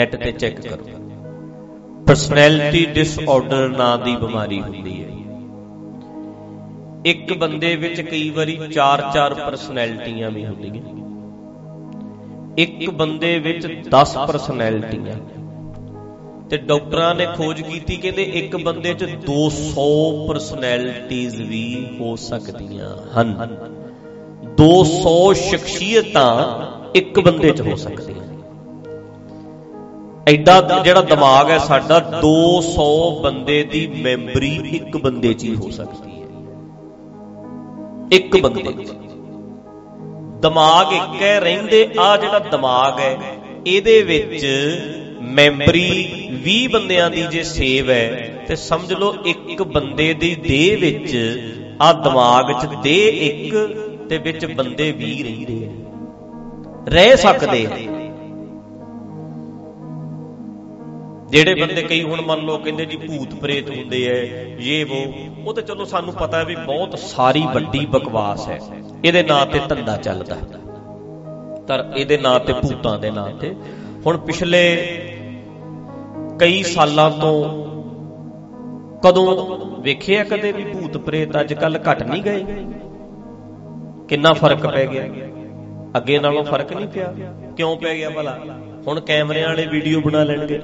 Net ਤੇ check ਕਰੋ। Personality disorder ਨਾਂ ਦੀ ਬਿਮਾਰੀ ਹੁੰਦੀ ਹੈ। ਇੱਕ ਬੰਦੇ ਵਿੱਚ ਕਈ ਵਾਰੀ 4-4 ਪਰਸਨੈਲਿਟੀਆਂ ਵੀ ਹੁੰਦੀਆਂ। ਇੱਕ ਬੰਦੇ ਵਿੱਚ 10 ਪਰਸਨੈਲਿਟੀਆਂ। ਤੇ ਡਾਕਟਰਾਂ ਨੇ ਖੋਜ ਕੀਤੀ ਕਹਿੰਦੇ ਇੱਕ ਬੰਦੇ 'ਚ 200 ਪਰਸਨੈਲਿਟੀਆਂ ਵੀ ਹੋ ਸਕਦੀਆਂ ਹਨ। 200 ਸ਼ਖਸੀਅਤਾਂ ਇੱਕ ਬੰਦੇ 'ਚ ਹੋ ਸਕਦੀਆਂ। ਐਡਾ ਜਿਹੜਾ ਦਿਮਾਗ ਹੈ ਸਾਡਾ 200 ਬੰਦੇ ਦੀ ਮੈਮਰੀ ਇੱਕ ਬੰਦੇ 'ਚ ਹੀ ਹੋ ਸਕਦੀ ਹੈ। ਇੱਕ ਬੰਦੇ 'ਚ। ਦਿਮਾਗ ਇੱਕ ਹੈ ਰਹਿੰਦੇ ਆ ਜਿਹੜਾ ਦਿਮਾਗ ਹੈ ਇਹਦੇ ਵਿੱਚ ਮੈਮਰੀ 20 ਬੰਦਿਆਂ ਦੀ ਜੇ ਸੇਵ ਹੈ ਤੇ ਸਮਝ ਲਓ ਇੱਕ ਬੰਦੇ ਦੀ ਦੇਹ ਵਿੱਚ ਆ ਦਿਮਾਗ 'ਚ ਦੇਹ ਇੱਕ ਤੇ ਵਿੱਚ ਬੰਦੇ 20 ਰਹਿੰਦੇ ਆ ਰਹਿ ਸਕਦੇ ਆ ਜਿਹੜੇ ਬੰਦੇ ਕਈ ਹੁਣ ਮੰਨ ਲਓ ਕਹਿੰਦੇ ਜੀ ਭੂਤ ਪ੍ਰੇਤ ਹੁੰਦੇ ਐ ਇਹ ਉਹ ਉਹ ਤੇ ਚਲੋ ਸਾਨੂੰ ਪਤਾ ਹੈ ਵੀ ਬਹੁਤ ਸਾਰੀ ਵੱਡੀ ਬਕਵਾਸ ਹੈ ਇਹਦੇ ਨਾਂ ਤੇ ਧੰਦਾ ਚੱਲਦਾ। ਤਰ ਇਹਦੇ ਨਾਂ ਤੇ ਭੂਤਾਂ ਦੇ ਨਾਂ ਤੇ। ਹੁਣ ਪਿਛਲੇ ਕਈ ਸਾਲਾਂ ਤੋਂ ਕਦੋਂ ਵੇਖਿਆ ਕਦੇ ਵੀ ਭੂਤ ਪ੍ਰੇਤ ਅੱਜ ਕੱਲ ਘਟ ਨਹੀਂ ਗਏ? ਕਿੰਨਾ ਫ਼ਰਕ ਪੈ ਗਿਆ? ਅੱਗੇ ਨਾਲੋਂ ਫ਼ਰਕ ਨਹੀਂ ਪਿਆ? ਕਿਉਂ ਪੈ ਗਿਆ ਭਲਾ? ਹੁਣ ਕੈਮਰਿਆਂ ਵਾਲੇ ਵੀਡੀਓ ਬਣਾ ਲੈਣਗੇ।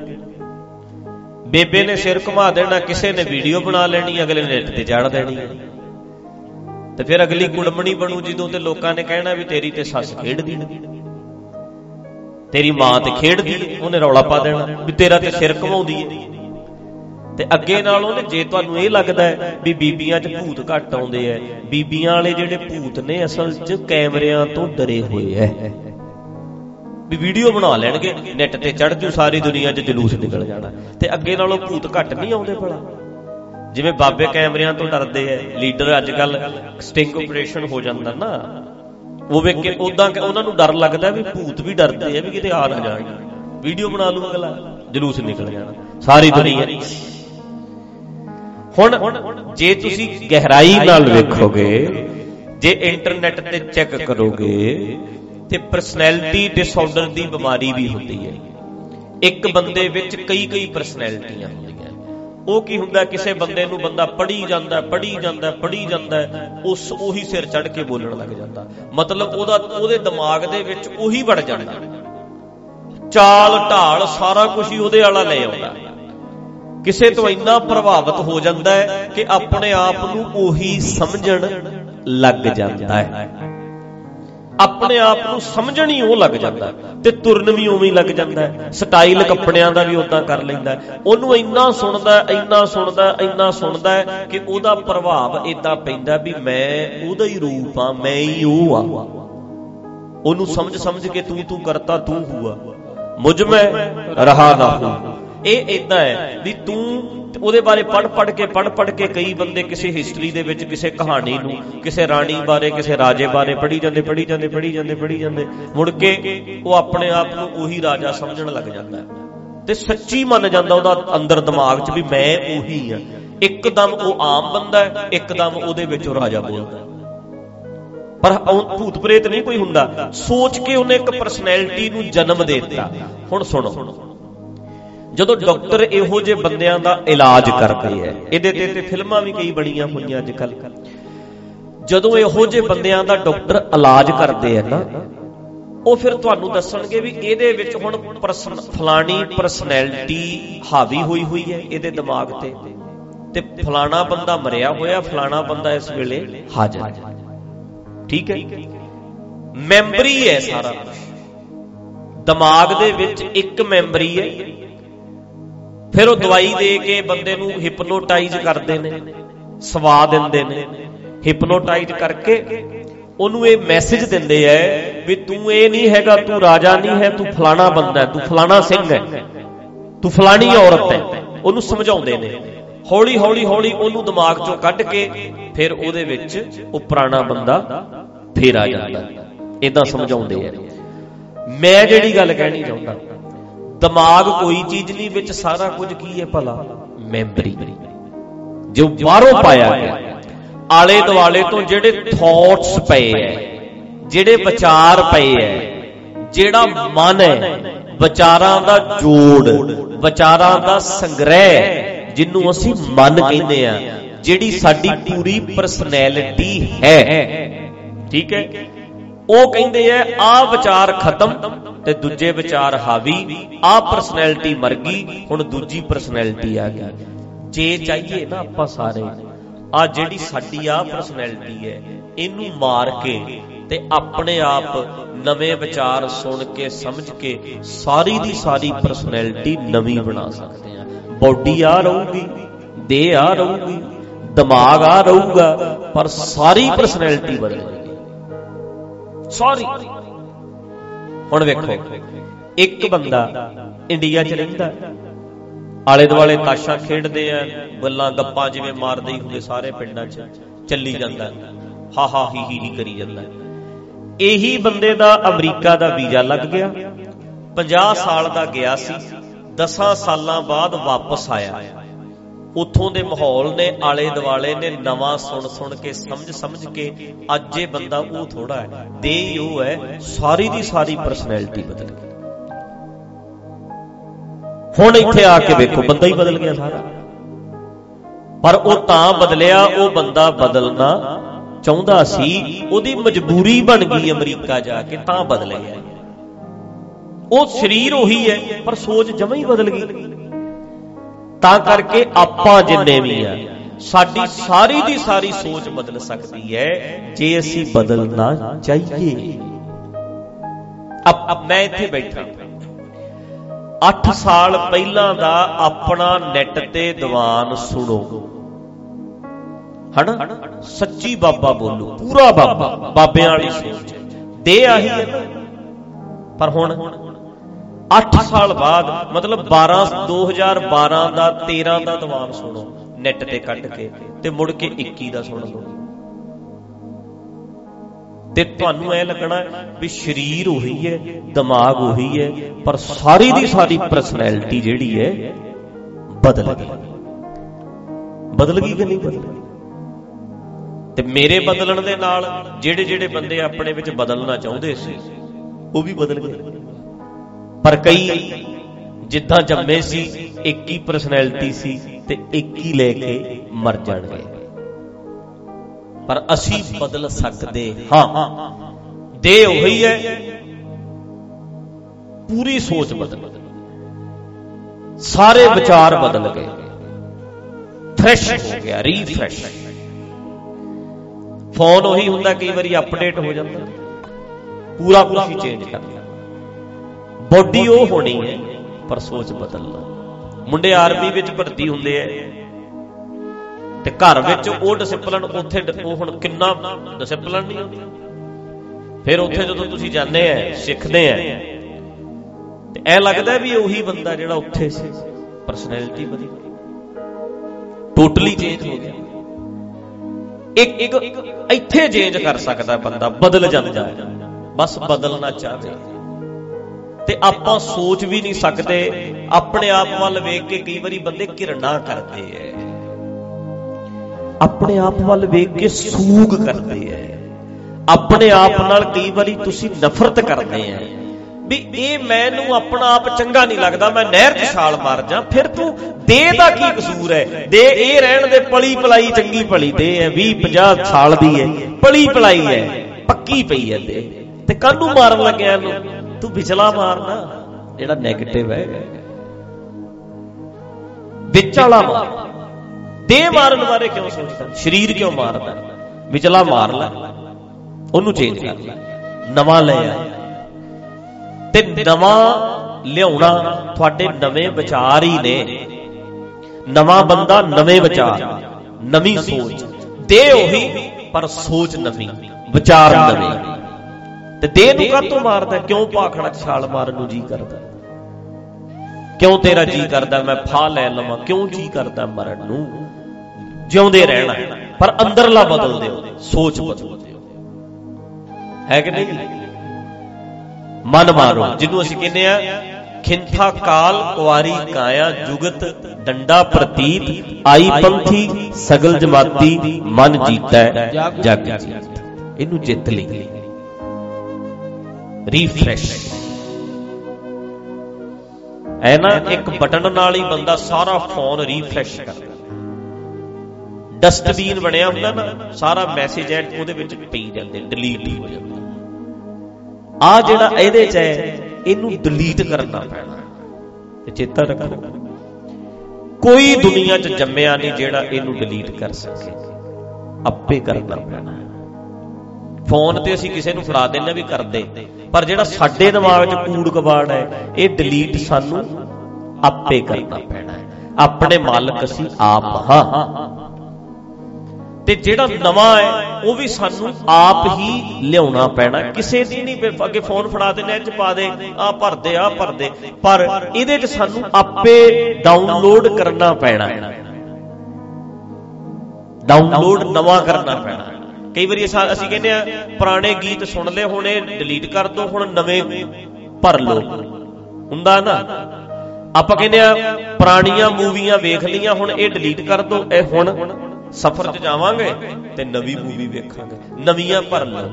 ਬੇਬੇ ਨੇ ਸਿਰ ਘੁਮਾ ਦੇਣਾ, ਕਿਸੇ ਨੇ ਵੀਡੀਓ ਬਣਾ ਲੈਣੀ, ਅਗਲੇ ਨੇ ਨੈਟ ਤੇ ਚਾੜ ਦੇਣੀ ਤੇ ਫਿਰ ਅਗਲੀ ਕੁੜਮਣੀ ਬਣੂ ਜਦੋਂ ਤੇ ਲੋਕਾਂ ਨੇ ਕਹਿਣਾ ਵੀ ਤੇਰੀ ਤੇ ਸੱਸ ਖੇਡਦੀ ਤੇਰੀ ਮਾਂ ਤੇ ਖੇਡਦੀ ਉਹਨੇ ਰੌਲਾ ਪਾ ਦੇਣਾ ਵੀ ਤੇਰਾ ਤੇ ਸਿਰ ਘਮਾਉਂਦੀ ਹੈ ਤੇ ਅੱਗੇ ਨਾਲ ਉਹਨੇ ਜੇ ਤੁਹਾਨੂੰ ਇਹ ਲੱਗਦਾ ਹੈ ਵੀ ਬੀਬੀਆਂ 'ਚ ਭੂਤ ਘੱਟ ਆਉਂਦੇ ਐ ਬੀਬੀਆਂ ਵਾਲੇ ਜਿਹੜੇ ਭੂਤ ਨੇ ਅਸਲ 'ਚ ਕੈਮਰਿਆਂ ਤੋਂ ਡਰੇ ਹੋਏ ਐ ਵੀ ਵੀਡੀਓ ਬਣਾ ਲੈਣਗੇ ਨੈਟ ਤੇ ਚੜ ਜੂ, ਸਾਰੀ ਦੁਨੀਆ 'ਚ ਜਲੂਸ ਨਿਕਲ ਜਾਣਾ। ਤੇ ਅੱਗੇ ਨਾਲੋਂ ਭੂਤ ਘੱਟ ਨਹੀਂ ਆਉਂਦੇ ਭਲਾ। ਜਿਵੇਂ ਬਾਬੇ ਕੈਮਰਿਆਂ ਤੋਂ ਡਰਦੇ ਐ, ਲੀਡਰ ਅੱਜ ਕੱਲ ਸਟਿੰਗ ਆਪਰੇਸ਼ਨ ਹੋ ਜਾਂਦਾ ਨਾ। ਉਹ ਵੇਖ ਕੇ ਉਦਾਂ ਉਹਨਾਂ ਨੂੰ ਡਰ ਲੱਗਦਾ ਵੀ ਭੂਤ ਵੀ ਡਰਦੇ ਆ ਵੀ ਕਿਤੇ ਆ ਨਾ ਜਾਣ। ਵੀਡੀਓ ਬਣਾ ਲੂ ਅਗਲਾ, ਜਲੂਸ ਨਿਕਲ ਜਾਣਾ। ਸਾਰੀ ਦੁਨੀਆ। ਹੁਣ ਜੇ ਤੁਸੀਂ ਗਹਿਰਾਈ ਨਾਲ ਵੇਖੋਗੇ, ਜੇ ਇੰਟਰਨੈਟ ਤੇ ਚੈੱਕ ਕਰੋਗੇ ਤੇ ਪਰਸਨੈਲਿਟੀ ਡਿਸਆਰਡਰ ਦੀ ਬਿਮਾਰੀ ਵੀ ਹੁੰਦੀ ਹੈ। ਇੱਕ ਬੰਦੇ ਵਿੱਚ ਕਈ ਕਈ ਪਰਸਨੈਲਿਟੀਆਂ ਹੁੰਦੀਆਂ। ਉਹ ਕੀ ਹੁੰਦਾ, ਕਿਸੇ ਬੰਦੇ ਨੂੰ ਬੰਦਾ ਪੜੀ ਜਾਂਦਾ ਪੜੀ ਜਾਂਦਾ ਪੜੀ ਜਾਂਦਾ, ਉਸ ਉਹੀ ਸਿਰ ਚੜ ਕੇ ਬੋਲਣ ਲੱਗ ਜਾਂਦਾ। ਮਤਲਬ ਉਹਦਾ, ਉਹਦੇ ਦਿਮਾਗ ਦੇ ਵਿੱਚ ਉਹੀ ਵੜ ਜਾਂਦਾ। ਚਾਲ ਢਾਲ ਸਾਰਾ ਕੁਝ ਹੀ ਉਹਦੇ ਵਾਲਾ ਲੈ ਆਉਂਦਾ। ਕਿਸੇ ਤੋਂ ਇੰਨਾ ਪ੍ਰਭਾਵਿਤ ਹੋ ਜਾਂਦਾ ਹੈ ਕਿ ਆਪਣੇ ਆਪ ਨੂੰ ਉਹੀ ਸਮਝਣ ਲੱਗ ਜਾਂਦਾ ਹੈ। ਆਪਣੇ ਆਪ ਨੂੰ ਸਮਝਣ ਹੀ ਉਹ ਲੱਗ ਜਾਂਦਾ ਤੇ ਤੁਰਨ ਵੀ ਉਵੇਂ ਹੀ ਲੱਗ ਜਾਂਦਾ ਸਟਾਈਲ ਕੱਪੜਿਆਂ ਦਾ ਵੀ ਉਦਾਂ ਕਰ ਲੈਂਦਾ ਉਹਨੂੰ ਇੰਨਾ ਸੁਣਦਾ ਇੰਨਾ ਸੁਣਦਾ ਇੰਨਾ ਸੁਣਦਾ ਕਿ ਉਹਦਾ ਪ੍ਰਭਾਵ ਇਦਾਂ ਪੈਂਦਾ ਵੀ ਮੈਂ ਉਹਦਾ ਹੀ ਰੂਪ ਆ ਮੈਂ ਹੀ ਉਹ ਆ ਉਹਨੂੰ ਸਮਝ ਸਮਝ ਕੇ ਤੂੰ ਤੂੰ ਕਰਤਾ, ਤੂੰ ਹੁਆ। ਮੁਝ ਮੈਂ ਰਹਾ ਨਾ ਹੂੰ। ਇਹ ਇਦਾਂ ਹੈ ਵੀ ਤੂੰ ਉਹਦੇ ਬਾਰੇ ਪੜ ਪੜ ਕੇ ਪੜ ਪੜ ਕੇ ਕਈ ਬੰਦੇ ਕਿਸੇ ਹਿਸਟਰੀ ਦੇ ਵਿੱਚ ਕਿਸੇ ਕਹਾਣੀ ਨੂੰ, ਕਿਸੇ ਰਾਣੀ ਬਾਰੇ, ਕਿਸੇ ਰਾਜੇ ਬਾਰੇ ਪੜੀ ਜਾਂਦੇ ਪੜੀ ਜਾਂਦੇ ਪੜੀ ਜਾਂਦੇ ਪੜੀ ਜਾਂਦੇ, ਮੁੜ ਕੇ ਉਹ ਆਪਣੇ ਆਪ ਨੂੰ ਉਹੀ ਰਾਜਾ ਸਮਝਣ ਲੱਗ ਜਾਂਦਾ ਤੇ ਸੱਚੀ ਮੰਨ ਜਾਂਦਾ ਉਹਦਾ ਅੰਦਰ ਦਿਮਾਗ 'ਚ ਵੀ ਮੈਂ ਉਹੀ ਆ ਇੱਕਦਮ ਉਹ ਆਮ ਬੰਦਾ ਹੈ, ਇੱਕਦਮ ਉਹਦੇ ਵਿੱਚ ਉਹ ਰਾਜਾ ਬੋਲਦਾ ਪਰ ਭੂਤ ਪ੍ਰੇਤ ਨਹੀਂ ਕੋਈ ਹੁੰਦਾ। ਸੋਚ ਕੇ ਉਹਨੇ ਇੱਕ ਪਰਸਨੈਲਿਟੀ ਨੂੰ ਜਨਮ ਦੇ ਦਿੱਤਾ। ਹੁਣ ਸੁਣੋ। ਜਦੋਂ ਡਾਕਟਰ ਇਹੋ ਜਿਹੇ ਬੰਦਿਆਂ ਦਾ ਇਲਾਜ ਕਰਦੇ ਐ ਇਹਦੇ ਤੇ ਤੇ ਫਿਲਮਾਂ ਵੀ ਕਈ ਬਣੀਆਂ ਹੋਈਆਂ ਅੱਜ ਕੱਲ ਜਦੋਂ ਇਹੋ ਜਿਹੇ ਬੰਦਿਆਂ ਦਾ ਡਾਕਟਰ ਇਲਾਜ ਕਰਦੇ ਐ ਨਾ, ਉਹ ਫਿਰ ਤੁਹਾਨੂੰ ਦੱਸਣਗੇ ਵੀ ਇਹਦੇ ਵਿੱਚ ਹੁਣ ਫਲਾਣੀ ਪਰਸਨੈਲਿਟੀ ਹਾਵੀ ਹੋਈ ਹੋਈ ਹੈ ਇਹਦੇ ਦਿਮਾਗ ਤੇ। ਤੇ ਫਲਾਣਾ ਬੰਦਾ ਮਰਿਆ ਹੋਇਆ, ਫਲਾਣਾ ਬੰਦਾ ਇਸ ਵੇਲੇ ਹਾਜ਼ਰ ਠੀਕ ਹੈ? ਮੈਮਰੀ ਹੈ ਸਾਰਾ ਦਿਮਾਗ ਦੇ ਵਿੱਚ ਇੱਕ ਮੈਮਰੀ ਹੈ ਫਿਰ ਉਹ ਦਵਾਈ ਦੇ ਕੇ ਬੰਦੇ ਨੂੰ ਹਿਪਨੋਟਾਈਜ਼ ਕਰਦੇ ਨੇ, ਸਵਾ ਦਿੰਦੇ ਨੇ। ਹਿਪਨੋਟਾਈਜ਼ ਕਰਕੇ ਉਹਨੂੰ ਇਹ ਮੈਸੇਜ ਦਿੰਦੇ ਐ ਵੀ ਤੂੰ ਇਹ ਨਹੀਂ ਹੈਗਾ, ਤੂੰ ਰਾਜਾ ਨਹੀਂ ਹੈ, ਤੂੰ ਫਲਾਣਾ ਬੰਦਾ ਹੈ ਤੂੰ ਫਲਾਣਾ ਸਿੰਘ ਹੈ ਤੂੰ ਫਲਾਣੀ ਔਰਤ ਹੈ ਉਹਨੂੰ ਸਮਝਾਉਂਦੇ ਨੇ। ਹੌਲੀ ਹੌਲੀ ਹੌਲੀ ਉਹਨੂੰ ਦਿਮਾਗ ਚੋਂ ਕੱਢ ਕੇ ਫਿਰ ਉਹਦੇ ਵਿੱਚ ਉਹ ਪੁਰਾਣਾ ਬੰਦਾ ਫੇਰ ਆ ਜਾਂਦਾ। ਇਦਾਂ ਸਮਝਾਉਂਦੇ ਆ ਮੈਂ ਜਿਹੜੀ ਗੱਲ ਕਹਿਣੀ ਚਾਹੁੰਦਾ ਦਿਮਾਗ ਕੋਈ ਚੀਜ਼ ਨਹੀਂ, ਵਿੱਚ ਸਾਰਾ ਕੁਝ ਕੀ ਹੈ ਭਲਾ? ਮੈਮਰੀ। ਜੋ ਬਾਹਰੋਂ ਪਾਇਆ ਗਿਆ, ਆਲੇ ਦੁਆਲੇ ਤੋਂ ਜਿਹੜੇ ਥਾਟਸ ਪਏ ਐ ਜਿਹੜੇ ਵਿਚਾਰ ਪਏ ਐ ਜਿਹੜਾ ਮਨ ਹੈ, ਵਿਚਾਰਾਂ ਦਾ ਜੋੜ, ਵਿਚਾਰਾਂ ਦਾ ਸੰਗ੍ਰਹਿ ਜਿਹਨੂੰ ਅਸੀਂ ਮਨ ਕਹਿੰਦੇ ਆ ਜਿਹੜੀ ਸਾਡੀ ਪੂਰੀ ਪਰਸਨੈਲਿਟੀ ਹੈ। ਠੀਕ ਹੈ? ਉਹ ਕਹਿੰਦੇ ਆ ਆ ਵਿਚਾਰ ਖਤਮ ਤੇ ਦੂਜੇ ਵਿਚਾਰ ਹਾਵੀ। ਆ ਪਰਸਨੈਲਿਟੀ ਮਰ ਗਈ, ਹੁਣ ਦੂਜੀ ਪਰਸਨੈਲਿਟੀ ਆ ਗਈ। ਜੇ ਚਾਹੀਏ ਨਾ ਆਪਾਂ ਸਾਰੇ, ਆ ਜਿਹੜੀ ਸਾਡੀ ਆ ਪਰਸਨੈਲਿਟੀ ਹੈ, ਇਹਨੂੰ ਮਾਰ ਕੇ ਤੇ ਆਪਣੇ ਆਪ ਨਵੇਂ ਵਿਚਾਰ ਸੁਣ ਕੇ, ਸਮਝ ਕੇ ਸਾਰੀ ਦੀ ਸਾਰੀ ਪਰਸਨੈਲਿਟੀ ਨਵੀਂ ਬਣਾ ਸਕਦੇ ਆ। ਬਾਡੀ ਆ ਰਹੂਗੀ, ਦੇਹ ਆ ਰਹੂਗੀ, ਦਿਮਾਗ ਆ ਰਹੂਗਾ, ਪਰ ਸਾਰੀ ਪਰਸਨੈਲਿਟੀ ਬਦਲ ਜਾਏਗੀ ਸਾਰੀ ਹੁਣ ਵੇਖੋ, ਇੱਕ ਬੰਦਾ ਇੰਡੀਆ 'ਚ ਰਹਿੰਦਾ ਆਲੇ ਦੁਆਲੇ ਤਾਸ਼ਾਂ ਖੇਡਦੇ ਆ ਗੱਲਾਂ ਗੱਪਾਂ ਜਿਵੇਂ ਮਾਰਦੇ ਹੀ ਹੁੰਦੇ ਸਾਰੇ ਪਿੰਡਾਂ 'ਚ, ਚੱਲੀ ਜਾਂਦਾ ਹਾ ਹਾ ਹੀ ਹੀ ਹੀ ਕਰੀ ਜਾਂਦਾ। ਇਹੀ ਬੰਦੇ ਦਾ ਅਮਰੀਕਾ ਦਾ ਵੀਜ਼ਾ ਲੱਗ ਗਿਆ 50 ਸਾਲ ਦਾ ਗਿਆ ਸੀ 10 ਸਾਲਾਂ ਬਾਅਦ ਵਾਪਸ ਆਇਆ। ਉੱਥੋਂ ਦੇ ਮਾਹੌਲ ਨੇ ਆਲੇ ਦਿਵਾਲੇ ਨੇ ਨਵਾਂ ਸੁਣ ਸੁਣ ਕੇ ਸਮਝ ਸਮਝ ਕੇ ਅੱਜ ਇਹ ਬੰਦਾ ਉਹ ਥੋੜਾ ਹੈ। ਦੇ ਹੀ ਉਹ ਹੈ ਸਾਰੀ ਦੀ ਸਾਰੀ ਪਰਸਨੈਲਿਟੀ ਬਦਲ ਗਈ। ਹੁਣ ਇੱਥੇ ਆ ਕੇ ਵੇਖੋ ਬੰਦਾ ਹੀ ਬਦਲ ਗਿਆ ਸਾਰਾ। ਪਰ ਉਹ ਤਾਂ ਬਦਲਿਆ ਉਹ ਬੰਦਾ ਬਦਲਣਾ ਚਾਹੁੰਦਾ ਸੀ ਉਹਦੀ ਮਜਬੂਰੀ ਬਣ ਗਈ ਅਮਰੀਕਾ ਜਾ ਕੇ ਤਾਂ ਬਦਲ ਗਿਆ। ਉਹ ਸਰੀਰ ਉਹੀ ਹੈ ਪਰ ਸੋਚ ਜਮਾਂ ਹੀ ਬਦਲ ਗਈ। ਤਾਂ ਕਰਕੇ ਆਪਾਂ ਜਿੰਨੇ ਵੀ ਆ, ਸਾਡੀ ਸਾਰੀ ਦੀ ਸਾਰੀ ਸੋਚ ਬਦਲ ਸਕਦੀ ਹੈ ਜੇ ਅਸੀਂ ਬਦਲਣਾ ਚਾਹੀਏ। ਅਬ ਮੈਂ ਇੱਥੇ ਬੈਠਾ। 8 ਸਾਲ ਪਹਿਲਾਂ ਦਾ ਆਪਣਾ ਨੈਟ ਤੇ ਦੀਵਾਨ ਸੁਣੋ। ਹਨਾ? ਸੱਚੀ ਬਾਬਾ ਬੋਲੋ, ਪੂਰਾ ਬਾਬਾ, ਬਾਬਿਆਂ ਵਾਲੀ ਸੋਚ। ਦੇ ਆਹੀ ਹੈ ਪਰ ਹੁਣ 8 ਸਾਲ ਬਾਅਦ, ਮਤਲਬ 12 2012 ਦਾ 13 ਦਾ ਦੀਵਾਨ ਸੁਣੋ ਨੈਟ ਤੇ ਕੱਢ ਕੇ ਤੇ ਮੁੜ ਕੇ 21 ਦਾ ਸੁਣ ਲਓ। ਤੇ ਤੁਹਾਨੂੰ ਐ ਲੱਗਣਾ ਵੀ ਸਰੀਰ ਉਹੀ ਹੈ, ਦਿਮਾਗ ਉਹੀ ਹੈ, ਪਰ ਸਾਰੀ ਦੀ ਸਾਰੀ ਪਰਸਨੈਲਿਟੀ ਜਿਹੜੀ ਹੈ, ਬਦਲ ਗਈ। ਬਦਲ ਗਈ ਕਿ ਨਹੀਂ ਬਦਲ ਗਈ? ਤੇ ਮੇਰੇ ਬਦਲਣ ਦੇ ਨਾਲ ਜਿਹੜੇ ਜਿਹੜੇ ਬੰਦੇ ਆਪਣੇ ਵਿੱਚ ਬਦਲਣਾ ਚਾਹੁੰਦੇ ਸੀ, ਉਹ ਵੀ ਬਦਲ ਗਏ। ਪਰ ਕਈ ਜਿੱਦਾਂ ਜੰਮੇ ਸੀ, ਇੱਕ ਹੀ ਪਰਸਨੈਲਿਟੀ ਸੀ ਤੇ ਇੱਕ ਹੀ ਲੈ ਕੇ ਮਰ ਜਾਣਗੇ। ਪਰ ਅਸੀਂ ਬਦਲ ਸਕਦੇ ਹਾਂ। ਦੇ ਉਹੀ ਹੈ। ਪੂਰੀ ਸੋਚ ਬਦਲ। ਸਾਰੇ ਵਿਚਾਰ ਬਦਲ ਗਏ। ਫਰੈਸ਼ ਹੋ ਗਿਆ ਰੀਫਰੈਸ਼ ਫੋਨ ਉਹੀ ਹੁੰਦਾ, ਕਈ ਵਾਰੀ ਅਪਡੇਟ ਹੋ ਜਾਂਦਾ। ਪੂਰਾ ਕੁਝ ਹੀ ਚੇਂਜ ਕਰਦਾ ਬੋਡੀ ਉਹ ਹੋਣੀ ਹੈ, ਪਰ ਸੋਚ ਬਦਲਣਾ। ਮੁੰਡੇ ਆਰਮੀ ਵਿੱਚ ਭਰਤੀ ਹੁੰਦੇ ਐ ਤੇ ਘਰ ਵਿੱਚ ਉਹ ਡਿਸਪਲਨ ਉੱਥੇ ਉਹ ਹੁਣ ਕਿੰਨਾ ਡਿਸਪਲਨ ਨਹੀਂ ਹੁੰਦਾ। ਫਿਰ ਉੱਥੇ ਜਦੋਂ ਤੁਸੀਂ ਜਾਂਦੇ ਆ ਸਿੱਖਦੇ ਆ ਤੇ ਐ ਲੱਗਦਾ ਵੀ ਉਹੀ ਬੰਦਾ ਜਿਹੜਾ ਉੱਥੇ ਸੀ ਪਰਸਨੈਲਿਟੀ ਬਦਲ ਗਈ ਟੋਟਲੀ ਚੇਂਜ ਹੋ ਗਿਆ। ਇੱਕ ਇੱਕ ਇੱਥੇ ਚੇਂਜ ਕਰ ਸਕਦਾ ਬੰਦਾ, ਬਦਲ ਜਾਂਦਾ। ਹੈ ਬਸ ਬਦਲਣਾ ਚਾਹਦੇ ਤੇ ਆਪਾਂ ਸੋਚ ਵੀ ਨਹੀਂ ਸਕਦੇ। ਆਪਣੇ ਆਪ ਵੱਲ ਵੇਖ ਕੇ ਕਈ ਵਾਰੀ ਬੰਦੇ ਘਿਰਣਾ ਕਰਦੇ ਐ। ਆਪਣੇ ਆਪ ਵੱਲ ਵੇਖ ਕੇ ਸੂਗ ਕਰਦੇ ਐ। ਆਪਣੇ ਆਪ ਨਾਲ ਕਈ ਵਾਰੀ ਤੁਸੀਂ ਨਫ਼ਰਤ ਕਰਦੇ ਐ। ਵੀ ਇਹ ਮੈਨੂੰ ਆਪਣਾ ਆਪ ਚੰਗਾ ਨਹੀਂ ਲੱਗਦਾ, ਮੈਂ ਨਹਿਰ 'ਚ ਛਾਲ ਮਾਰ ਜਾ, ਫਿਰ ਤੂੰ ਦੇ ਦਾ ਕੀ ਕਸੂਰ ਹੈ ਦੇ ਇਹ ਰਹਿਣ ਦੇ ਪਲੀ ਪਲਾਈ ਚੰਗੀ ਭਲੀ ਦੇ ਹੈ 20 50 ਸਾਲ ਦੀ ਹੈ ਪਲੀ ਪਲਾਈ ਹੈ ਪੱਕੀ ਪਈ ਹੈ ਦੇ। ਤੇ ਕਾਹਨੂੰ ਮਾਰਨ ਲੱਗਿਆ ਇਹਨੂੰ? ਤੂੰ ਵਿਚਲਾ ਮਾਰਨਾ ਜਿਹੜਾ 네ਗੇਟਿਵ ਹੈ। ਵਿੱਚ ਵਾਲਾ ਮਾਰ। ਦੇ ਮਾਰਨ ਬਾਰੇ ਕਿਉਂ ਸੋਚਦਾ? ਸਰੀਰ ਕਿਉਂ ਮਾਰਦਾ? ਵਿਚਲਾ ਮਾਰ ਲੈ। ਉਹਨੂੰ ਚੇਂਜ ਕਰ ਲੈ। ਨਵਾਂ ਲੈ ਆ। ਤੇ ਨਵਾਂ ਲਿਆਉਣਾ ਤੁਹਾਡੇ ਨਵੇਂ ਵਿਚਾਰ ਹੀ ਨੇ। ਨਵਾਂ ਬੰਦਾ ਨਵੇਂ ਵਿਚਾਰ, ਨਵੀਂ ਸੋਚ। ਦੇ ਉਹੀ, ਪਰ ਸੋਚ ਨਵੀਂ, ਵਿਚਾਰ ਨਵੇਂ। ਤੇ ਦੇਹ ਨੂੰ ਕਾਹਤੋਂ ਮਾਰਦਾ? ਕਿਉਂ ਪਾਖੜਾ ਛਾਲ ਮਾਰਨ ਨੂੰ ਜੀ ਕਰਦਾ? ਕਿਉਂ ਤੇਰਾ ਜੀ ਕਰਦਾ? ਮੈਂ ਫਾਹ ਲੈ ਲਵਾਂ। ਕਿਉਂ ਜੀ ਕਰਦਾ ਮਰਨ ਨੂੰ? ਜਿਉਂਦੇ ਰਹਿਣਾ। ਪਰ ਅੰਦਰਲਾ ਬਦਲ ਦਿਓ। ਸੋਚ ਬਦਲ ਦਿਓ। ਹੈ ਕਿ ਨਹੀਂ? ਮਨ ਮਾਰੋ। ਜਿਹਨੂੰ ਅਸੀਂ ਕਹਿੰਦੇ ਆ, ਖਿੰਥਾ ਕਾਲ ਕੁਵਾਰੀ ਕਾਇਆ ਜੁਗਤ ਡੰਡਾ ਪ੍ਰਤੀਤ, ਆਈ ਪੰਥੀ ਸਗਲ ਜਮਾਤੀ, ਮਨ ਜੀਤੈ, ਜਗ ਜੀਤ। ਇਹਨੂੰ ਜਿੱਤ ਲਈ। ਰੀਫਰੈਸ਼ ਐ ਨਾ, ਇੱਕ ਬਟਨ ਨਾਲ ਹੀ ਬੰਦਾ ਸਾਰਾ ਫੋਨ ਰੀਫਰੈਸ਼ ਕਰਦਾ। ਡਸਟਬੀਨ ਬਣਿਆ ਹੁੰਦਾ ਨਾ, ਸਾਰਾ ਮੈਸੇਜ ਐ ਉਹਦੇ ਵਿੱਚ ਪਈ ਜਾਂਦੇ ਡਿਲੀਟ ਹੋ ਜਾਂਦਾ। ਆ ਜਿਹੜਾ ਇਹਦੇ ਚ ਹੈ, ਇਹਨੂੰ ਡਿਲੀਟ ਕਰਨਾ ਪੈਣਾ। ਤੇ ਚੇਤਾ ਰੱਖੋ, ਕੋਈ ਦੁਨੀਆ 'ਚ ਜੰਮਿਆ ਨਹੀਂ ਜਿਹੜਾ ਇਹਨੂੰ ਡਿਲੀਟ ਕਰ ਸਕੇ। ਆਪੇ ਕਰਨਾ ਪੈਣਾ। ਫੋਨ ਤੇ ਅਸੀਂ ਕਿਸੇ ਨੂੰ ਫੜਾ ਦਿੰਨੇ ਵੀ ਕਰਦੇ। ਪਰ ਜਿਹੜਾ ਸਾਡੇ ਦਿਮਾਗ 'ਚ ਕੂੜ ਕਬਾੜ ਹੈ, ਇਹ ਡਿਲੀਟ ਸਾਨੂੰ ਆਪੇ ਕਰਨਾ ਪੈਣਾ ਆਪਣੇ ਮਾਲਕ ਅਸੀਂ ਆਪ ਹਾਂ। ਤੇ ਜਿਹੜਾ ਨਵਾਂ ਹੈ, ਉਹ ਵੀ ਸਾਨੂੰ ਆਪ ਹੀ ਲਿਆਉਣਾ ਪੈਣਾ ਕਿਸੇ ਦੀ ਨਹੀਂ ਅੱਗੇ ਫੋਨ ਫੜਾ ਦੇ ਨੈਟ 'ਚ ਪਾ ਦੇ ਆ ਭਰਦੇ ਆ ਭਰਦੇ ਪਰ ਇਹਦੇ 'ਚ ਸਾਨੂੰ ਆਪੇ ਡਾਊਨਲੋਡ ਕਰਨਾ ਪੈਣਾ ਡਾਊਨਲੋਡ ਨਵਾਂ ਕਰਨਾ ਪੈਣਾ ਕਈ ਵਾਰੀ ਅਸੀਂ ਕਹਿੰਦੇ ਆ, ਪੁਰਾਣੇ ਗੀਤ ਸੁਣ ਲਏ ਹੁਣ ਇਹ ਡਿਲੀਟ ਕਰ ਦੋ, ਹੁਣ ਨਵੇਂ ਭਰ ਲਓ। ਹੁੰਦਾ ਨਾ? ਆਪਾਂ ਕਹਿੰਦੇ ਆ, ਪੁਰਾਣੀਆਂ ਮੂਵੀਆਂ ਵੇਖ ਲਈਆਂ, ਹੁਣ ਇਹ ਡਿਲੀਟ ਕਰ ਦੋ, ਇਹ ਹੁਣ ਸਫ਼ਰ 'ਚ ਜਾਵਾਂਗੇ ਤੇ ਨਵੀਂ ਮੂਵੀ ਵੇਖਾਂਗੇ। ਨਵੀਆਂ ਭਰ ਲਓ।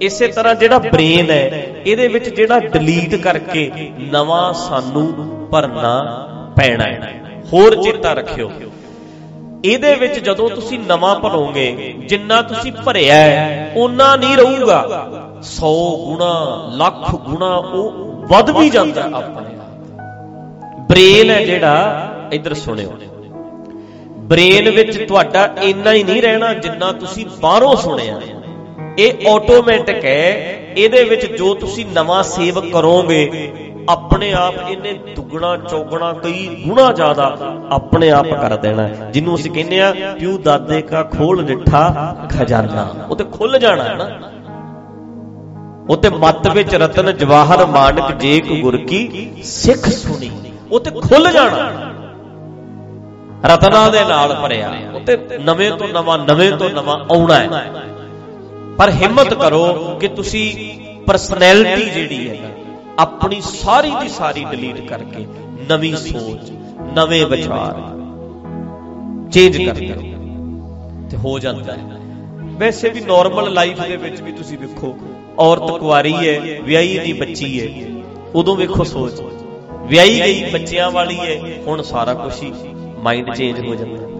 ਇਸੇ ਤਰ੍ਹਾਂ ਜਿਹੜਾ ਬ੍ਰੇਨ ਹੈ, ਇਹਦੇ ਵਿੱਚ ਜਿਹੜਾ ਡਿਲੀਟ ਕਰਕੇ ਨਵਾਂ ਸਾਨੂੰ ਭਰਨਾ ਪੈਣਾ ਹੈ। ਹੋਰ ਚੇਤਾ ਰੱਖਿਓ। ਇਹਦੇ ਵਿੱਚ ਜਦੋਂ ਤੁਸੀਂ ਨਵਾਂ ਭਰੋਗੇ ਜਿੰਨਾ ਤੁਸੀਂ ਭਰਿਆ ਹੈ ਉਨਾ ਨਹੀਂ ਰਹੂਗਾ। 100 ਗੁਣਾ, ਲੱਖ ਗੁਣਾ, ਉਹ ਵੱਧ ਵੀ ਜਾਂਦਾ ਆਪਣੇ ਆਪ। ਬ੍ਰੇਨ ਹੈ ਜਿਹੜਾ, ਇੱਧਰ ਸੁਣਿਓ। ਬ੍ਰੇਨ ਵਿੱਚ ਤੁਹਾਡਾ ਇੰਨਾ ਹੀ ਨਹੀਂ ਰਹਿਣਾ ਜਿੰਨਾ ਤੁਸੀਂ ਬਾਹਰੋਂ ਸੁਣਿਆ। ਇਹ ਆਟੋਮੈਟਿਕ ਹੈ। ਇਹਦੇ ਵਿੱਚ ਜੋ ਤੁਸੀਂ ਨਵਾਂ ਸੇਵ ਕਰੋਗੇ ਆਪਣੇ ਆਪ ਇਹਨੇ ਦੁੱਗਣਾ, ਚੌਗਣਾ, ਕਈ ਗੁਣਾ ਜ਼ਿਆਦਾ ਆਪਣੇ ਆਪ ਕਰ ਦੇਣਾ। ਜਿਹਨੂੰ ਅਸੀਂ ਕਹਿੰਦੇ ਆ ਪਿਉ ਦਾਦੇ ਕਾ ਖੋਲ ਡਿੱਠਾ ਖਜ਼ਾਨਾ। ਉਹ ਤੇ ਖੁੱਲ ਜਾਣਾ ਹੈ ਨਾ। ਉਹ ਤੇ ਮੱਤ ਵਿੱਚ ਰਤਨ ਜਵਾਹਰ ਮਾਨਕ ਜੇਕ ਗੁਰ ਕੀ ਸਿੱਖ ਸੁਣੀ। ਉਹ ਤੇ ਖੁੱਲ ਜਾਣਾ। ਰਤਨਾ ਦੇ ਨਾਲ ਭਰਿਆ। ਉੱਤੇ ਨਵੇਂ ਤੋਂ ਨਵਾਂ, ਨਵੇਂ ਤੋਂ ਨਵਾਂ ਆਉਣਾ ਹੈ। ਪਰ ਹਿੰਮਤ ਕਰੋ ਕਿ ਤੁਸੀਂ ਪਰਸਨੈਲਿਟੀ ਜਿਹੜੀ ਹੈ ਆਪਣੀ ਸਾਰੀ ਦੀ ਸਾਰੀ ਡਿਲੀਟ ਕਰਕੇ ਨਵੀਂ ਸੋਚ, ਨਵੇਂ ਵਿਚਾਰ ਚੇਂਜ ਕਰ ਦਿਓ। ਤੇ ਹੋ ਜਾਂਦਾ ਹੈ। ਵੈਸੇ ਵੀ ਨਾਰਮਲ ਲਾਈਫ ਦੇ ਵਿੱਚ ਵੀ ਤੁਸੀਂ ਵੇਖੋ, ਔਰਤ ਕੁਆਰੀ ਹੈ, ਵਿਆਹੀ ਦੀ ਬੱਚੀ ਹੈ, ਉਦੋਂ ਵੇਖੋ ਸੋਚ। ਵਿਆਹੀ ਗਈ, ਬੱਚਿਆਂ ਵਾਲੀ ਹੈ, ਹੁਣ ਸਾਰਾ ਕੁਝ ਹੀ ਮਾਈਂਡ ਚੇਂਜ ਹੋ ਜਾਂਦਾ।